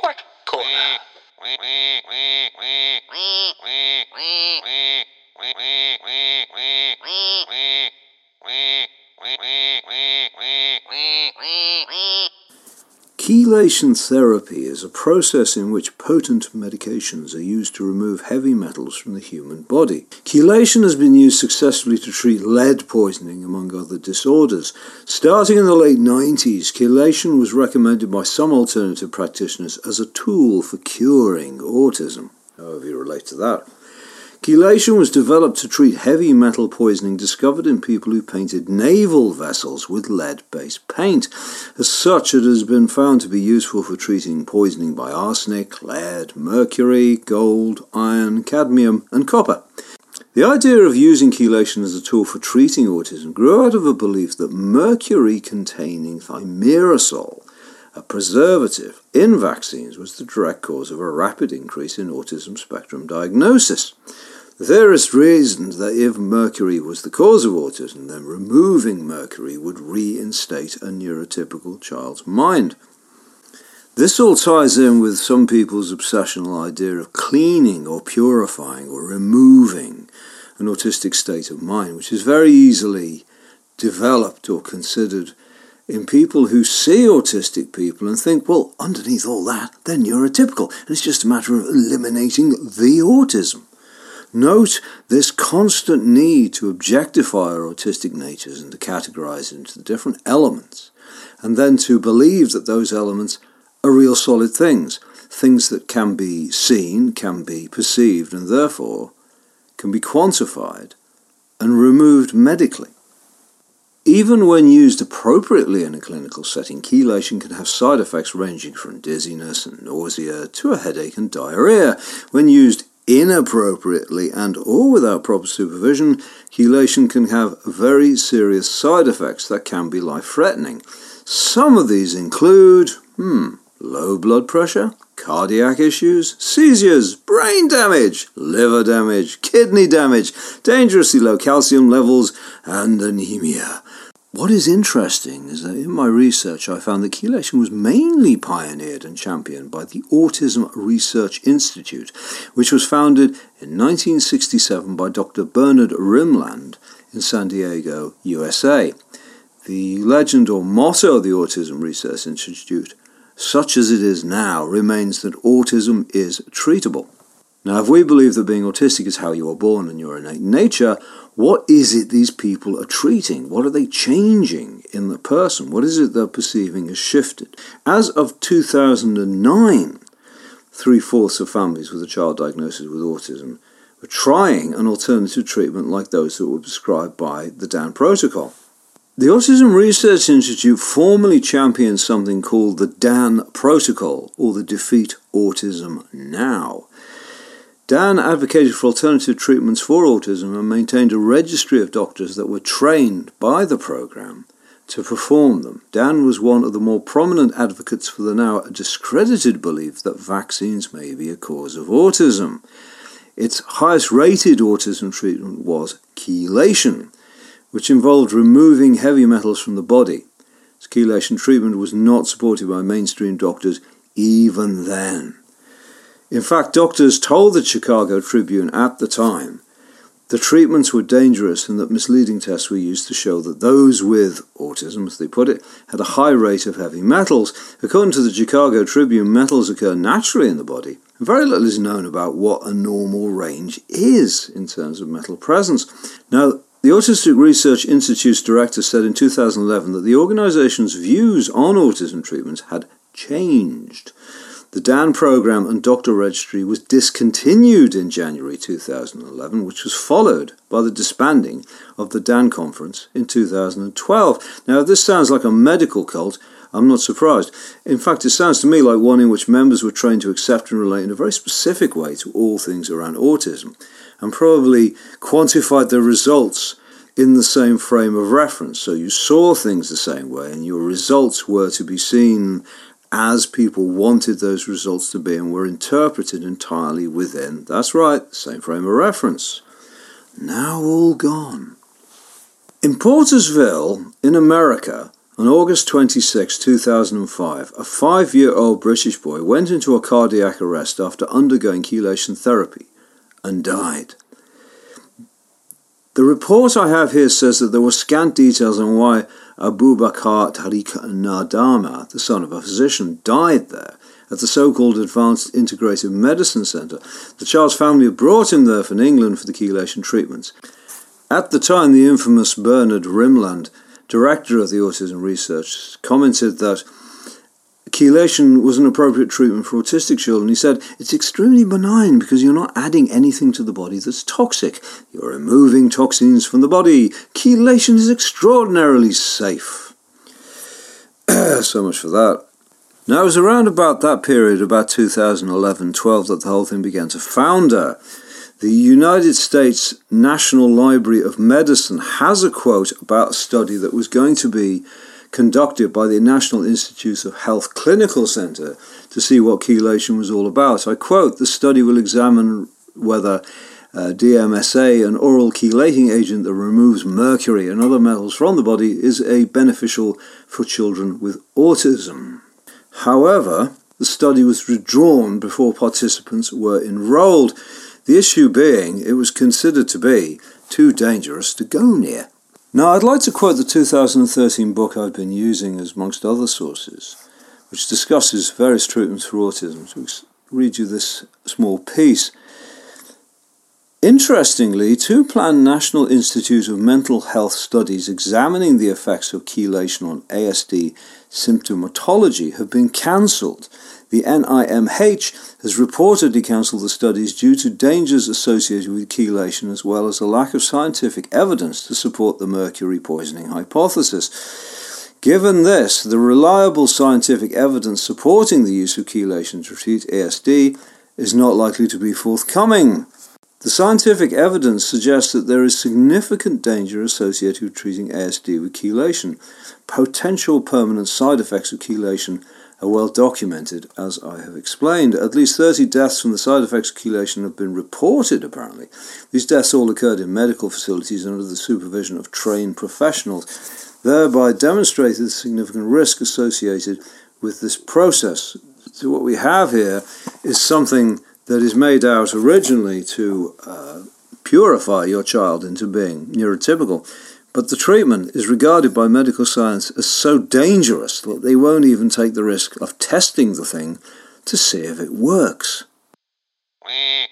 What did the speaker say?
Quack corner. Chelation therapy is a process in which potent medications are used to remove heavy metals from the human body. Chelation has been used successfully to treat lead poisoning, among other disorders. Starting in the late 90s, chelation was recommended by some alternative practitioners as a tool for curing autism. However, you relate to that. Chelation was developed to treat heavy metal poisoning discovered in people who painted naval vessels with lead based paint. As such, it has been found to be useful for treating poisoning by arsenic, lead, mercury, gold, iron, cadmium, and copper. The idea of using chelation as a tool for treating autism grew out of a belief that mercury containing thimerosal, a preservative, in vaccines was the direct cause of a rapid increase in autism spectrum diagnosis. The theorist reasoned that if mercury was the cause of autism, then removing mercury would reinstate a neurotypical child's mind. This all ties in with some people's obsessional idea of cleaning or purifying or removing an autistic state of mind, which is very easily developed or considered in people who see autistic people and think, well, underneath all that, they're neurotypical, and it's just a matter of eliminating the autism. Note this constant need to objectify our autistic natures and to categorize into the different elements, and then to believe that those elements are real solid things, things that can be seen, can be perceived, and therefore can be quantified and removed medically. Even when used appropriately in a clinical setting, chelation can have side effects ranging from dizziness and nausea to a headache and diarrhea. When used inappropriately and or without proper supervision, chelation can have very serious side effects that can be life-threatening. Some of these include, hmm, low blood pressure, cardiac issues, seizures, brain damage, liver damage, kidney damage, dangerously low calcium levels, and anemia. What is interesting is that in my research I found that chelation was mainly pioneered and championed by the Autism Research Institute, which was founded in 1967 by Dr. Bernard Rimland in San Diego, USA. The legend or motto of the Autism Research Institute, such as it is now, remains that autism is treatable. Now, if we believe that being autistic is how you are born and your innate nature, what is it these people are treating? What are they changing in the person? What is it they're perceiving has shifted? As of 2009, three fourths of families with a child diagnosed with autism were trying an alternative treatment like those that were prescribed by the DAN protocol. The Autism Research Institute formally championed something called the DAN Protocol, or the Defeat Autism Now. Dan advocated for alternative treatments for autism and maintained a registry of doctors that were trained by the program to perform them. Dan was one of the more prominent advocates for the now discredited belief that vaccines may be a cause of autism. Its highest rated autism treatment was chelation, which involved removing heavy metals from the body. Its chelation treatment was not supported by mainstream doctors even then. In fact, doctors told the Chicago Tribune at the time the treatments were dangerous and that misleading tests were used to show that those with autism, as they put it, had a high rate of heavy metals. According to the Chicago Tribune, metals occur naturally in the body. and Very little is known about what a normal range is in terms of metal presence. Now, the Autistic Research Institute's director said in 2011 that the organization's views on autism treatments had changed. The DAN program and doctor registry was discontinued in January 2011, which was followed by the disbanding of the DAN conference in 2012. Now, this sounds like a medical cult, I'm not surprised. In fact, it sounds to me like one in which members were trained to accept and relate in a very specific way to all things around autism, and probably quantified the results in the same frame of reference. So you saw things the same way, and your results were to be seen as people wanted those results to be and were interpreted entirely within, that's right, the same frame of reference. Now all gone. In Portersville, in America, On August 26, 2005, a five year old British boy went into a cardiac arrest after undergoing chelation therapy and died. The report I have here says that there were scant details on why Abu Bakr Tariq Nadama, the son of a physician, died there at the so-called Advanced Integrative Medicine Centre. The child's family brought him there from England for the chelation treatments. At the time, the infamous Bernard Rimland, director of the autism research, commented that chelation was an appropriate treatment for autistic children. He said, It's extremely benign because you're not adding anything to the body that's toxic. You're removing toxins from the body. Chelation is extraordinarily safe. so much for that. Now, it was around about that period, about 2011 12, that the whole thing began to founder. The United States National Library of Medicine has a quote about a study that was going to be conducted by the National Institutes of Health Clinical Center to see what chelation was all about. I quote The study will examine whether uh, DMSA, an oral chelating agent that removes mercury and other metals from the body, is a beneficial for children with autism. However, the study was withdrawn before participants were enrolled, the issue being it was considered to be too dangerous to go near. Now, I'd like to quote the 2013 book I've been using as amongst other sources, which discusses various treatments for autism. So, read you this small piece. Interestingly, two planned National Institute of Mental Health studies examining the effects of chelation on ASD symptomatology have been cancelled. The NIMH has reportedly cancelled the studies due to dangers associated with chelation as well as a lack of scientific evidence to support the mercury poisoning hypothesis. Given this, the reliable scientific evidence supporting the use of chelation to treat ASD is not likely to be forthcoming. The scientific evidence suggests that there is significant danger associated with treating ASD with chelation. Potential permanent side effects of chelation are well documented, as I have explained. At least 30 deaths from the side effects of chelation have been reported, apparently. These deaths all occurred in medical facilities under the supervision of trained professionals, thereby demonstrating the significant risk associated with this process. So, what we have here is something that is made out originally to uh, purify your child into being neurotypical. But the treatment is regarded by medical science as so dangerous that they won't even take the risk of testing the thing to see if it works.